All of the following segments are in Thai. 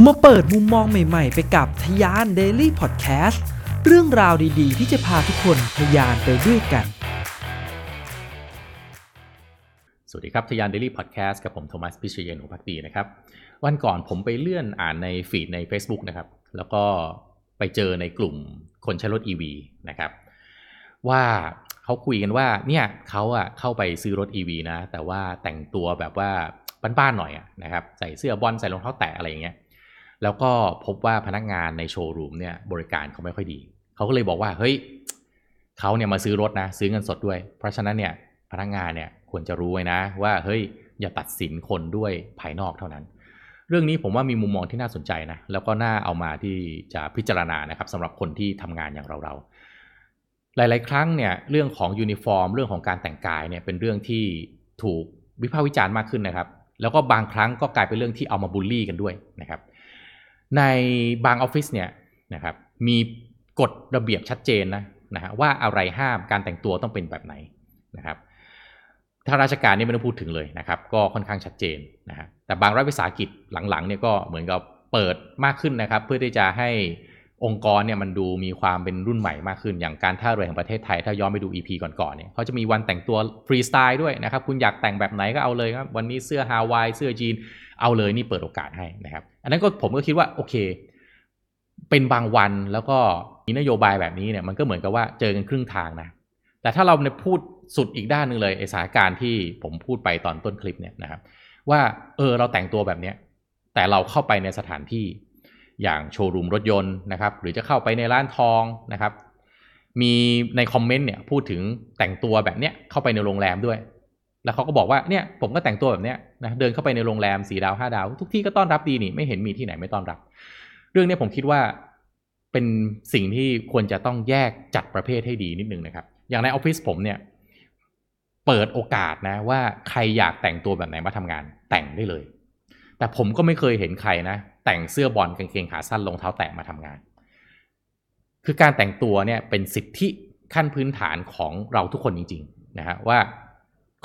มาเปิดมุมมองใหม่ๆ ไปกับทยาน Daily Podcast เรื่องราวดีๆ ที่จะพาทุกคนทยานไปด้วยกัน สวัสดีครับทยาน Daily Podcast กับผมโทมัสพิเชยนุพักดีนะครับ วันก่อนผมไปเลื่อนอ่านในฟีดใน Facebook นะครับ แล้วก็ไปเจอในกลุ่มคนใช้รถ EV นะครับ ว่าเขาคุยกันว่าเนี่ยเขาอะเข้าไปซื้อรถ EV นะ แต่ว่าแต่งตัวแบบว่าบ้านๆหน่อยอะนะครับ ใส่เสื้อบอลใส่รองเท้าแตะอะไรอย่างเงี้ย แล้วก็พบว่าพนักงานในโชว์รูมเนี่ยบริการเขาไม่ค่อยดี เขาก็เลยบอกว่าเฮ้ยเขาเนี่ยมาซื้อรถนะ ซื้อเงินสดด้วย เพราะฉะนั้นเนี่ยพนักงานเนี่ยควรจะรู้ไว้นะ ว่าเฮ้ยอย่าตัดสินคนด้วยภายนอกเท่านั้น เรื่องนี้ผมว่ามีมุมมองที่น่าสนใจนะ แล้วก็น่าเอามาที่จะพิจารณานะครับสำหรับคนที่ทำงานอย่างเราเราๆหลาย ๆ ครั้งเนี่ยเรื่องของยูนิฟอร์ม เรื่องของการแต่งกายเนี่ยเป็นเรื่องที่ถูกวิพากษ์วิจารณ์มากขึ้นนะครับ แล้วก็บางครั้งก็กลายเป็นเรื่องที่เอามาบูลลี่กันด้วยนะครับ ในบางออฟฟิศเนี่ยนะครับมีกฎระเบียบชัดเจนนะนะฮะว่าอะไรห้ามการแต่งตัวต้องเป็นแบบไหนนะครับถ้าราชการนี่ไม่ต้องพูดถึงเลยนะครับ ก็ค่อนข้างชัดเจนนะฮะแต่บางรัฐวิสาหกิจหลังๆเนี่ยก็เหมือนกับเปิดมากขึ้นนะครับ เพื่อที่จะให้องค์กรเนี่ยมันดูมีความเป็นรุ่นใหม่มากขึ้น อย่างการท่าเรือแห่งประเทศไทย ถ้าย้อนไปดู EP ก่อนๆเนี่ยเขาจะมีวันแต่งตัวฟรีสไตล์ด้วยนะครับ คุณอยากแต่งแบบไหนก็เอาเลยครับ วันนี้เสื้อฮาวายเสื้อจีนเอาเลยนี่เปิดโอกาสให้นะครับ อันนั้นก็ผมก็คิดว่าโอเค เป็นบางวันแล้วก็มีนโยบายแบบนี้เนี่ยมันก็เหมือนกับว่าเจอกันครึ่งทางนะ แต่ถ้าเราเนี่ยพูดสุดอีกด้านหนึ่งเลยไอสถานการณ์ที่ผมพูดไปตอนต้นคลิปเนี่ยนะครับ ว่าเออเราแต่งตัวแบบเนี้ยแต่เราเข้าไปในสถานที่อย่างโชว์รูมรถยนต์นะครับหรือจะเข้าไปในร้านทองนะครับ มีในคอมเมนต์เนี่ยพูดถึงแต่งตัวแบบเนี้ยเข้าไปในโรงแรมด้วย แล้วเขาก็บอกว่าเนี่ยผมก็แต่งตัวแบบเนี้ยนะเดินเข้าไปในโรงแรมสี่ดาวห้าดาว ทุกที่ก็ต้อนรับดีนี่ไม่เห็นมีที่ไหนไม่ต้อนรับ เรื่องนี้ผมคิดว่าเป็นสิ่งที่ควรจะต้องแยกจัดประเภทให้ดีนิดนึงนะครับ อย่างในออฟฟิศผมเนี่ยเปิดโอกาสนะว่าใครอยากแต่งตัวแบบไหนมาทำงานแต่งได้เลย แต่ผมก็ไม่เคยเห็นใครนะ แต่งเสื้อบอลกางเกงขาสั้นรองเท้าแตะมาทำงาน คือการแต่งตัวเนี่ยเป็นสิทธิขั้นพื้นฐานของเราทุกคนจริงๆนะฮะว่า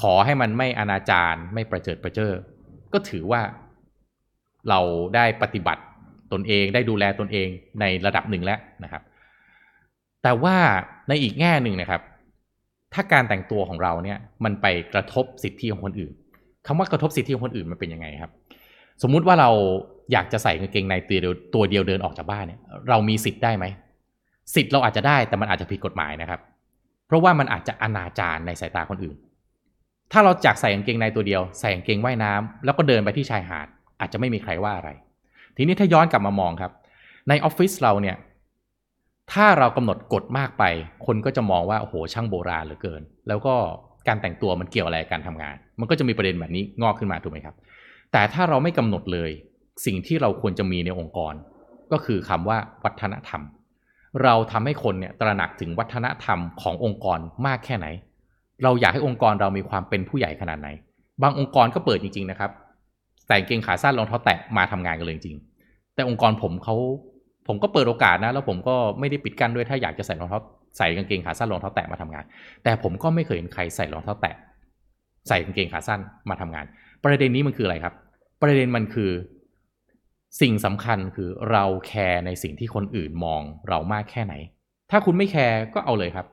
ขอให้มันไม่อนาจารไม่ประเจิดประเจ้อก็ถือว่าเราได้ปฏิบัติตนเองได้ดูแลตนเองในระดับหนึ่งแล้วนะครับ แต่ว่าในอีกแง่หนึ่งนะครับ ถ้าการแต่งตัวของเราเนี่ยมันไปกระทบสิทธิของคนอื่นคำว่ากระทบสิทธิของคนอื่นมันเป็นยังไงครับ สมมุติว่าเราอยากจะใส่กางเกงในตัวเดียวตัวเดียวเดินออกจากบ้านเนี่ย เรามีสิทธิ์ได้ไหมสิทธิ์เราอาจจะได้แต่มันอาจจะผิดกฎหมายนะครับ เพราะว่ามันอาจจะอนาจารในสายตาคนอื่น ถ้าเราจากใส่กางเกงในตัวเดียวใส่กางเกงว่ายน้ำแล้วก็เดินไปที่ชายหาด อาจจะไม่มีใครว่าอะไร ทีนี้ถ้าย้อนกลับมามองครับ ในออฟฟิศเราเนี่ยถ้าเรากำหนดกฎมากไป คนก็จะมองว่าโอ้โหช่างโบราณเหลือเกิน แล้วก็การแต่งตัวมันเกี่ยวอะไรกับการทำงาน มันก็จะมีประเด็นแบบนี้งอกขึ้นมาถูกไหมครับ แต่ถ้าเราไม่กำหนดเลย สิ่งที่เราควรจะมีในองค์กร ก็คือคำว่าวัฒนธรรม เราทำให้คนเนี่ยตระหนักถึงวัฒนธรรมขององค์กรมากแค่ไหน เราอยากให้องค์กรเรามีความเป็นผู้ใหญ่ขนาดไหน บางองค์กรก็เปิดจริง ๆ นะครับแต่งเกงขาสั้นรองเท้าแตะมาทำงานกันเลยจริงๆแต่องค์กรผมเขาผมก็เปิดโอกาสนะ แล้วผมก็ไม่ได้ปิดกั้นด้วยถ้าอยากจะใส่รองเท้าใส่กางเกงขาสั้นรองเท้าแตะมาทำงาน แต่ผมก็ไม่เคยเห็นใครใส่รองเท้าแตะใส่กางเกงขาสั้นมาทำงาน ประเด็นนี้มันคืออะไรครับ ประเด็นมันคือ สิ่งสำคัญคือเราแคร์ในสิ่งที่คนอื่นมองเรามากแค่ไหน ถ้าคุณไม่แคร์ก็เอาเลยครับ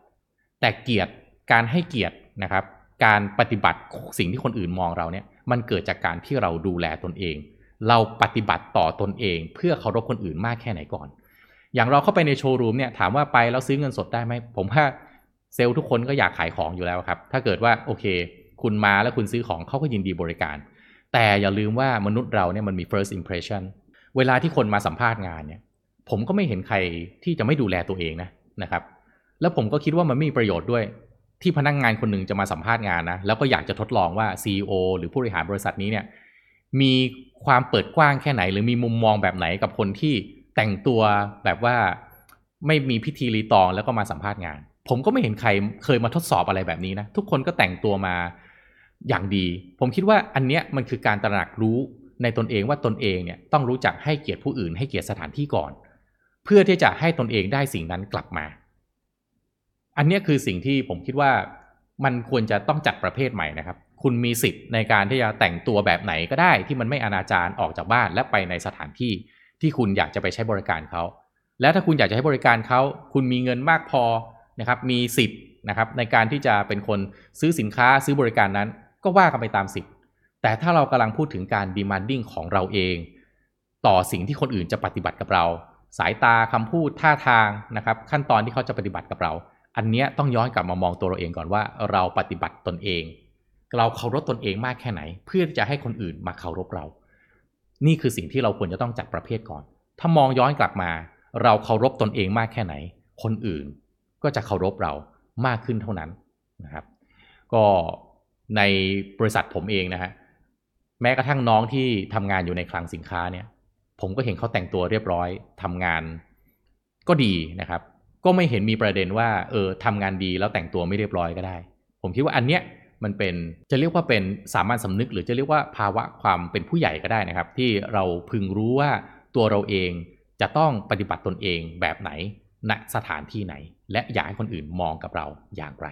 แต่เกียรติ การให้เกียรตินะครับ การปฏิบัติสิ่งที่คนอื่นมองเราเนี่ยมันเกิดจากการที่เราดูแลตนเอง เราปฏิบัติต่อตนเอง เพื่อเคารพคนอื่นมากแค่ไหนก่อน อย่างเราเข้าไปในโชว์รูมเนี่ยถามว่าไปแล้วซื้อเงินสดได้ไหมผมว่าเซลล์ทุกคนก็อยากขายของอยู่แล้วครับ ถ้าเกิดว่าโอเค คุณมาแล้วคุณซื้อของเขาก็ยินดีบริการ แต่อย่าลืมว่ามนุษย์เราเนี่ยมันมี first impression เวลาที่คนมาสัมภาษณ์งานเนี่ยผมก็ไม่เห็นใครที่จะไม่ดูแลตัวเองนะนะครับ แล้วผมก็คิดว่ามันไม่มีประโยชน์ด้วย ที่พนักงงานคนหนึ่งจะมาสัมภาษณ์งานนะแล้วก็อยากจะทดลองว่า CEO หรือผู้บริหารบริษัทนี้เนี่ยมีความเปิดกว้างแค่ไหน หรือมีมุมมองแบบไหนกับคนที่แต่งตัวแบบว่าไม่มีพิธีรีตองแล้วก็มาสัมภาษณ์งาน ผมก็ไม่เห็นใครเคยมาทดสอบอะไรแบบนี้นะ ทุกคนก็แต่งตัวมาอย่างดี ผมคิดว่าอันเนี้ยมันคือการตระหนักรู้ในตนเองว่าตนเองเนี่ยต้องรู้จักให้เกียรติผู้อื่น ให้เกียรติสถานที่ก่อน เพื่อที่จะให้ตนเองได้สิ่งนั้นกลับมา อันนี้คือสิ่งที่ผมคิดว่ามันควรจะต้องจัดประเภทใหม่นะครับ คุณมีสิทธิ์ในการที่จะแต่งตัวแบบไหนก็ได้ที่มันไม่อนาจารออกจากบ้านและไปในสถานที่ที่คุณอยากจะไปใช้บริการเขา และถ้าคุณอยากจะให้บริการเขา คุณมีเงินมากพอนะครับ มีสิทธิ์นะครับในการที่จะเป็นคนซื้อสินค้าซื้อบริการนั้น ก็ว่ากันไปตามสิทธิ์ แต่ถ้าเรากำลังพูดถึงการ demanding ของเราเอง ต่อสิ่งที่คนอื่นจะปฏิบัติกับเรา สายตาคำพูดท่าทางนะครับ ขั้นตอนที่เขาจะปฏิบัติกับเรา อันเนี้ยต้องย้อนกลับมามองตัวเราเองก่อนว่า เราปฏิบัติตนเอง เราเคารพตนเองมากแค่ไหน เพื่อที่จะให้คนอื่นมาเคารพเรา นี่คือสิ่งที่เราควรจะต้องจัดประเภทก่อน ถ้ามองย้อนกลับมา เราเคารพตนเองมากแค่ไหน คนอื่นก็จะเคารพเรามากขึ้นเท่านั้นนะครับ ก็ในบริษัทผมเองนะฮะแม้กระทั่งน้องที่ทำงานอยู่ในคลังสินค้าเนี่ย ผมก็เห็นเขาแต่งตัวเรียบร้อยทำงานก็ดีนะครับ ก็ไม่เห็นมีประเด็นว่าเออทำงานดีแล้วแต่งตัวไม่เรียบร้อยก็ได้ ผมคิดว่าอันเนี้ยมันเป็นจะเรียกว่าเป็นสามัญสำนึก หรือจะเรียกว่าภาวะความเป็นผู้ใหญ่ก็ได้นะครับ ที่เราพึงรู้ว่าตัวเราเองจะต้องปฏิบัติตนเองแบบไหนณสถานที่ไหน และอยากให้คนอื่นมองกับเราอย่างไร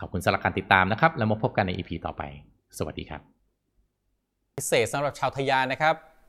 ขอบคุณสำหรับการติดตามนะครับ แล้วมาพบกันใน EP ต่อไป สวัสดีครับ พิเศษสำหรับชาวทยานนะครับ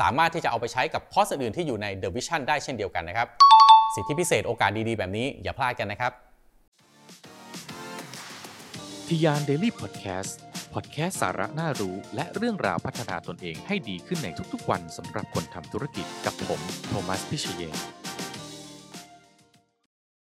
สามารถที่จะเอาไปใช้กับคอร์สอื่นที่อยู่ใน The Vision ได้เช่นเดียวกันนะครับ สิทธิพิเศษโอกาสดีๆ แบบนี้อย่าพลาดกันนะครับทะยาน Daily Podcast พอดแคสต์สาระน่ารู้ และเรื่องราวพัฒนาตนเองให้ดีขึ้นในทุกๆวันสำหรับคนทำธุรกิจกับผม โทมัส พิเชย